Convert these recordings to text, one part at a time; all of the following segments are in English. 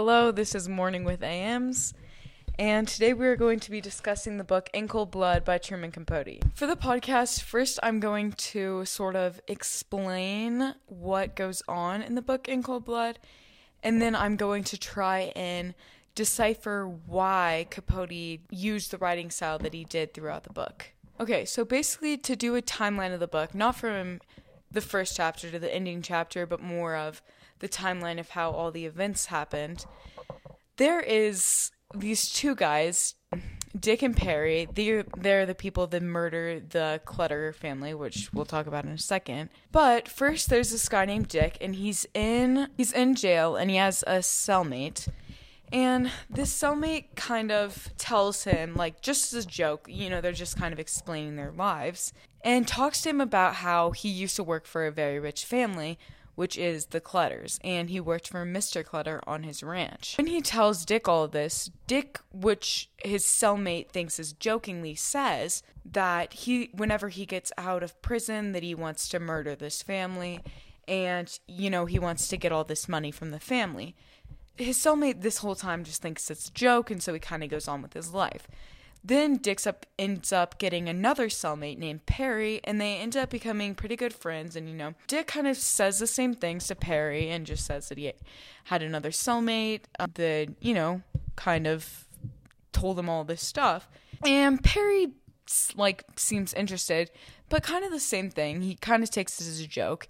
Hello, this is Morning with AMs, and today we are going to be discussing the book In Cold Blood by Truman Capote. For the podcast, first I'm going to sort of explain what goes on in the book In Cold Blood, and then I'm going to try and decipher why Capote used the writing style that he did throughout the book. Okay, so basically, to do a timeline of the book, not from the first chapter to the ending chapter, but more of the timeline of how all the events happened. There is these two guys, Dick and Perry. They're they're the people that murder the Clutter family, which we'll talk about in a second. But first, there's this guy named Dick, and he's in he's in jail, and he has a cellmate. And this cellmate kind of tells him, like, just as a joke, you know, they're just kind of explaining their lives, and talks to him about how he used to work for a very rich family which is the Clutters, and he worked for Mr. Clutter on his ranch. When he tells Dick all this, Dick, which his cellmate thinks is jokingly, says that he, whenever he gets out of prison, that he wants to murder this family, and you know he wants to get all this money from the family. His cellmate this whole time just thinks it's a joke, and so he kind of goes on with his life. Then Dick up ends up getting another cellmate named Perry, and they end up becoming pretty good friends. And you know, Dick kind of says the same things to Perry, and just says that he had another cellmate uh, that you know kind of told him all this stuff. And Perry like seems interested, but kind of the same thing. He kind of takes it as a joke.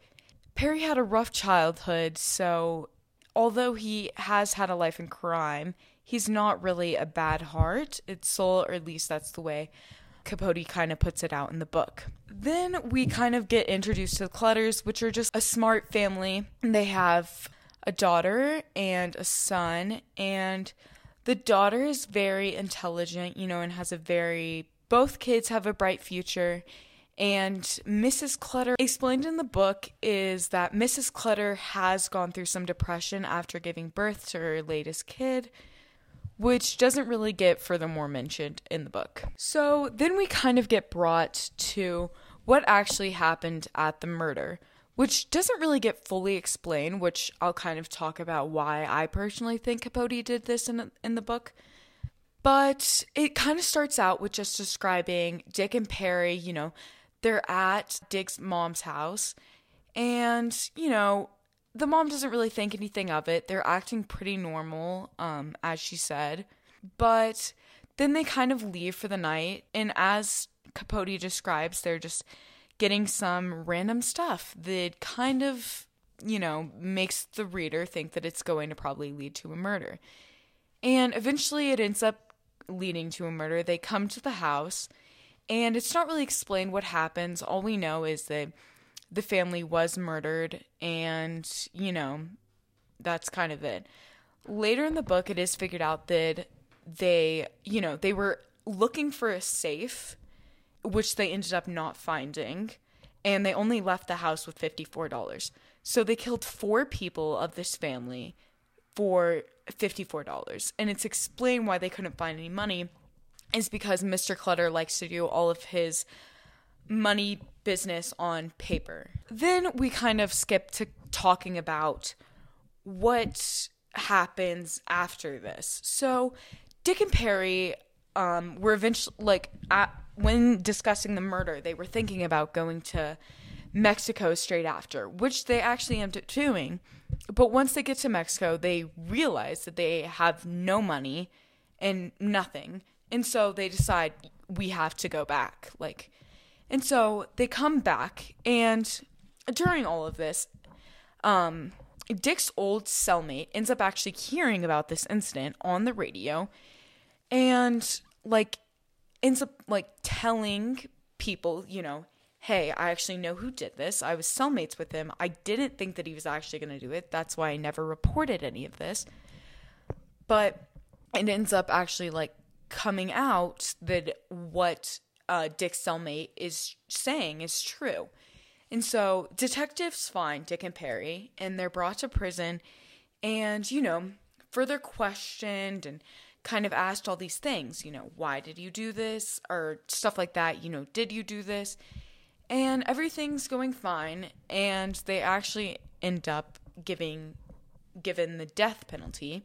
Perry had a rough childhood, so although he has had a life in crime, he's not really a bad heart. It's soul, or at least that's the way Capote kind of puts it out in the book. Then we kind of get introduced to the Clutters, which are just a smart family. They have a daughter and a son, and the daughter is very intelligent, you know, and has a very, both kids have a bright future. And Mrs. Clutter, explained in the book, is that Mrs. Clutter has gone through some depression after giving birth to her latest kid which doesn't really get furthermore mentioned in the book. So then we kind of get brought to what actually happened at the murder, which doesn't really get fully explained, which I'll kind of talk about why I personally think Capote did this in, in the book. But it kind of starts out with just describing Dick and Perry, you know, they're at Dick's mom's house. And, you know, the mom doesn't really think anything of it. They're acting pretty normal, um, as she said. But then they kind of leave for the night, and as Capote describes, they're just getting some random stuff that kind of, you know, makes the reader think that it's going to probably lead to a murder. And eventually it ends up leading to a murder. They come to the house, and it's not really explained what happens. All we know is that the family was murdered, and, you know, that's kind of it. Later in the book, it is figured out that they, you know, they were looking for a safe, which they ended up not finding, and they only left the house with $54. So they killed four people of this family for $54. And it's explained why they couldn't find any money is because Mr. Clutter likes to do all of his money business on paper. Then we kind of skip to talking about what happens after this. So Dick and Perry um, were eventually like at, when discussing the murder, they were thinking about going to Mexico straight after, which they actually ended up doing. But once they get to Mexico, they realize that they have no money and nothing. And so they decide we have to go back. Like and so they come back, and during all of this, um, Dick's old cellmate ends up actually hearing about this incident on the radio and like ends up like telling people, you know, hey, I actually know who did this. I was cellmates with him. I didn't think that he was actually going to do it. That's why I never reported any of this. But it ends up actually like coming out that what uh, Dick's cellmate is saying is true. And so detectives find Dick and Perry and they're brought to prison and, you know, further questioned and kind of asked all these things, you know, why did you do this? Or stuff like that, you know, did you do this? And everything's going fine and they actually end up giving given the death penalty.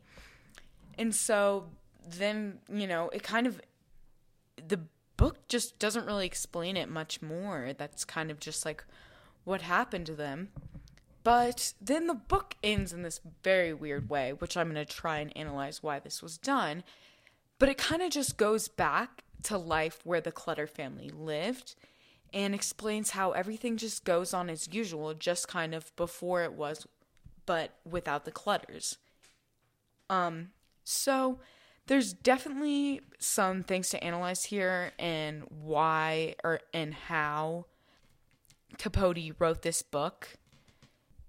And so then, you know, it kind of the book just doesn't really explain it much more. That's kind of just like what happened to them. But then the book ends in this very weird way, which I'm going to try and analyze why this was done. But it kind of just goes back to life where the Clutter family lived and explains how everything just goes on as usual, just kind of before it was, but without the clutters. Um, so there's definitely some things to analyze here and why or and how Capote wrote this book,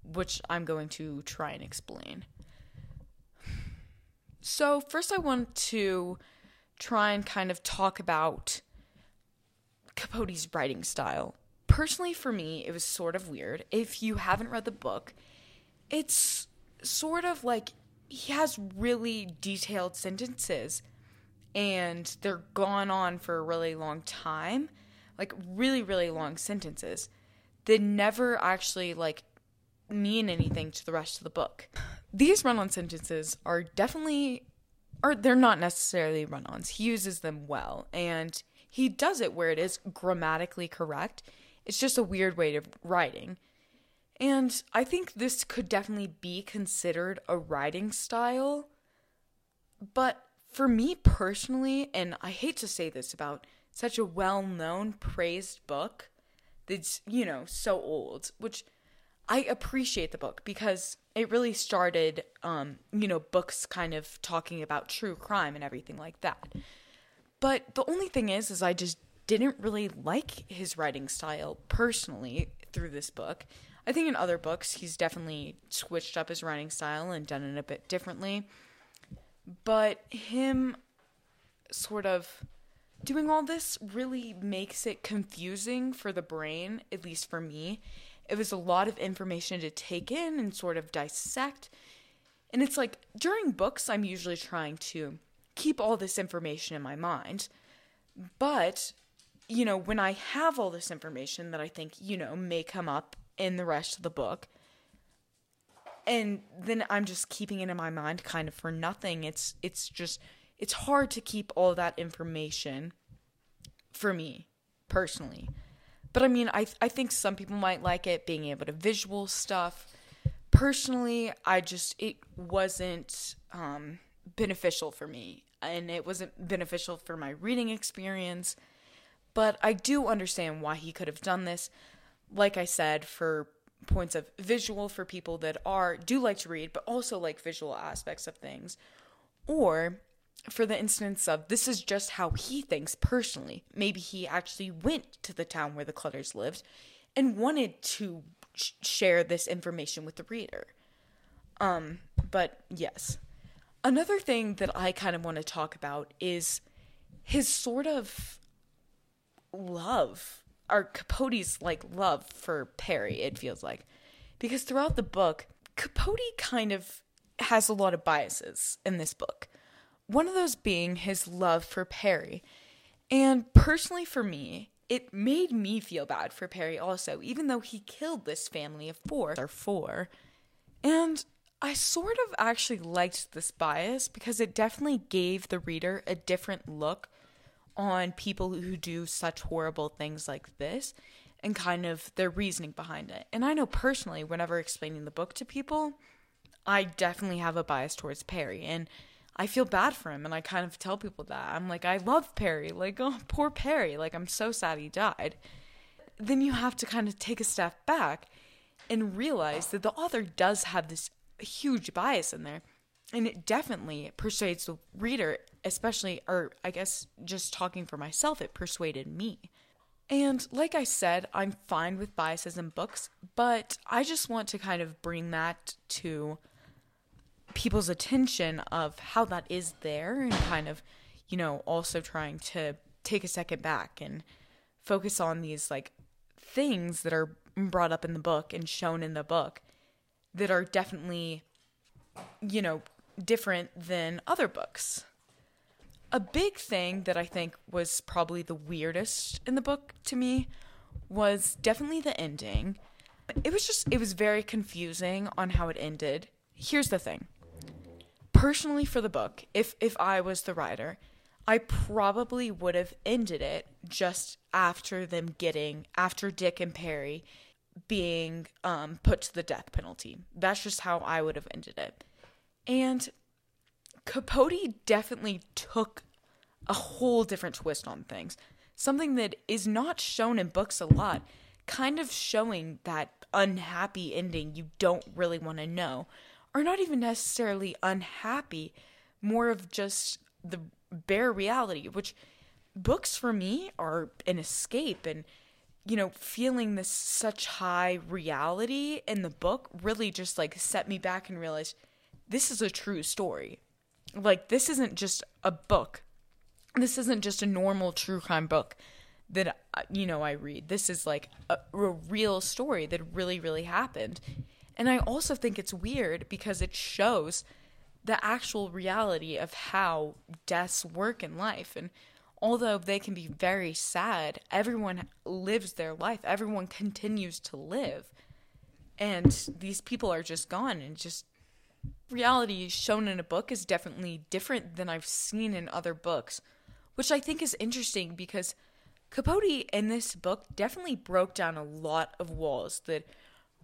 which I'm going to try and explain. So, first, I want to try and kind of talk about Capote's writing style. Personally, for me, it was sort of weird. If you haven't read the book, it's sort of like he has really detailed sentences and they're gone on for a really long time. Like really really long sentences. That never actually like mean anything to the rest of the book. These run-on sentences are definitely or they're not necessarily run-ons. He uses them well and he does it where it is grammatically correct. It's just a weird way of writing and I think this could definitely be considered a writing style. But for me personally, and I hate to say this about such a well known, praised book that's, you know, so old, which I appreciate the book because it really started, um, you know, books kind of talking about true crime and everything like that. But the only thing is, is I just didn't really like his writing style personally through this book. I think in other books he's definitely switched up his writing style and done it a bit differently. But him sort of doing all this really makes it confusing for the brain, at least for me. It was a lot of information to take in and sort of dissect. And it's like during books, I'm usually trying to keep all this information in my mind. But, you know, when I have all this information that I think, you know, may come up in the rest of the book. And then I'm just keeping it in my mind kind of for nothing. It's it's just it's hard to keep all that information for me personally. But I mean, I I think some people might like it being able to visual stuff. Personally, I just it wasn't um, beneficial for me, and it wasn't beneficial for my reading experience. But I do understand why he could have done this like I said, for points of visual for people that are do like to read but also like visual aspects of things. Or for the instance of this is just how he thinks personally. Maybe he actually went to the town where the clutters lived and wanted to sh- share this information with the reader. Um but yes. Another thing that i kind of want to talk about is his sort of love our Capote's like love for Perry, it feels like. Because throughout the book, Capote kind of has a lot of biases in this book. One of those being his love for Perry. And personally for me, it made me feel bad for Perry also, even though he killed this family of four or four. And I sort of actually liked this bias because it definitely gave the reader a different look on people who do such horrible things like this and kind of their reasoning behind it. And I know personally, whenever explaining the book to people, I definitely have a bias towards Perry and I feel bad for him and I kind of tell people that. I'm like, I love Perry. Like, oh, poor Perry. Like, I'm so sad he died. Then you have to kind of take a step back and realize that the author does have this huge bias in there and it definitely persuades the reader especially or i guess just talking for myself it persuaded me. And like i said i'm fine with biases in books but i just want to kind of bring that to people's attention of how that is there and kind of you know also trying to take a second back and focus on these like things that are brought up in the book and shown in the book that are definitely you know different than other books. A big thing that I think was probably the weirdest in the book to me was definitely the ending. It was just, it was very confusing on how it ended. Here's the thing personally for the book, if if I was the writer, I probably would have ended it just after them getting after Dick and Perry being um, put to the death penalty. That's just how I would have ended it. And Capote definitely took a whole different twist on things. Something that is not shown in books a lot, kind of showing that unhappy ending you don't really want to know, or not even necessarily unhappy, more of just the bare reality, which books for me are an escape and you know feeling this such high reality in the book really just like set me back and realized this is a true story like this isn't just a book this isn't just a normal true crime book that uh, you know I read. This is like a, a, real story that really really happened. And I also think it's weird because it shows the actual reality of how deaths work in life and although they can be very sad, everyone lives their life. Everyone continues to live. And these people are just gone and just reality shown in a book is definitely different than I've seen in other books which I think is interesting because Capote in this book definitely broke down a lot of walls that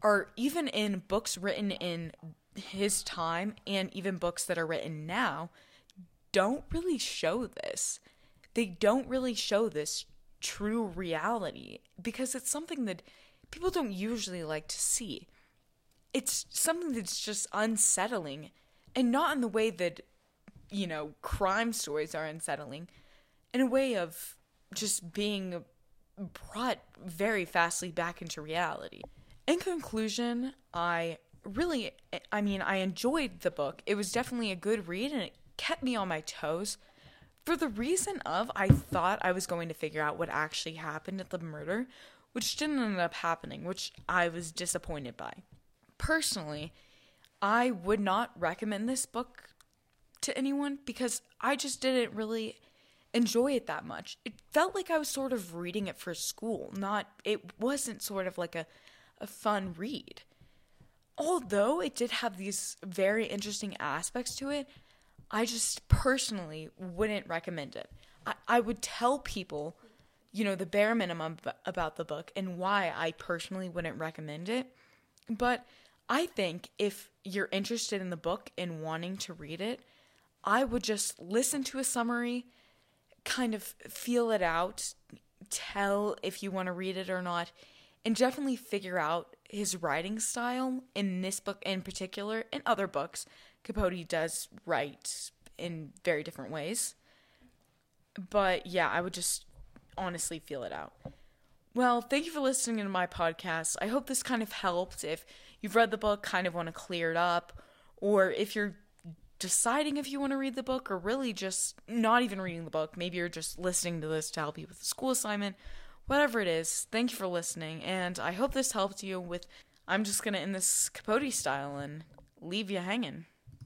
are even in books written in his time and even books that are written now don't really show this. They don't really show this true reality because it's something that people don't usually like to see. It's something that's just unsettling and not in the way that, you know, crime stories are unsettling, in a way of just being brought very fastly back into reality. In conclusion, I really, I mean, I enjoyed the book. It was definitely a good read and it kept me on my toes for the reason of I thought I was going to figure out what actually happened at the murder, which didn't end up happening, which I was disappointed by. Personally, I would not recommend this book to anyone because I just didn't really enjoy it that much. It felt like I was sort of reading it for school, not it wasn't sort of like a a fun read. Although it did have these very interesting aspects to it, I just personally wouldn't recommend it. I, I would tell people, you know, the bare minimum about the book and why I personally wouldn't recommend it. But I think if you're interested in the book and wanting to read it, I would just listen to a summary kind of feel it out, tell if you want to read it or not, and definitely figure out his writing style in this book in particular. In other books, Capote does write in very different ways. But yeah, I would just honestly feel it out. Well, thank you for listening to my podcast. I hope this kind of helped. If you've read the book, kind of want to clear it up, or if you're deciding if you want to read the book or really just not even reading the book. Maybe you're just listening to this to help you with the school assignment. Whatever it is, thank you for listening. And I hope this helped you with. I'm just going to end this Capote style and leave you hanging.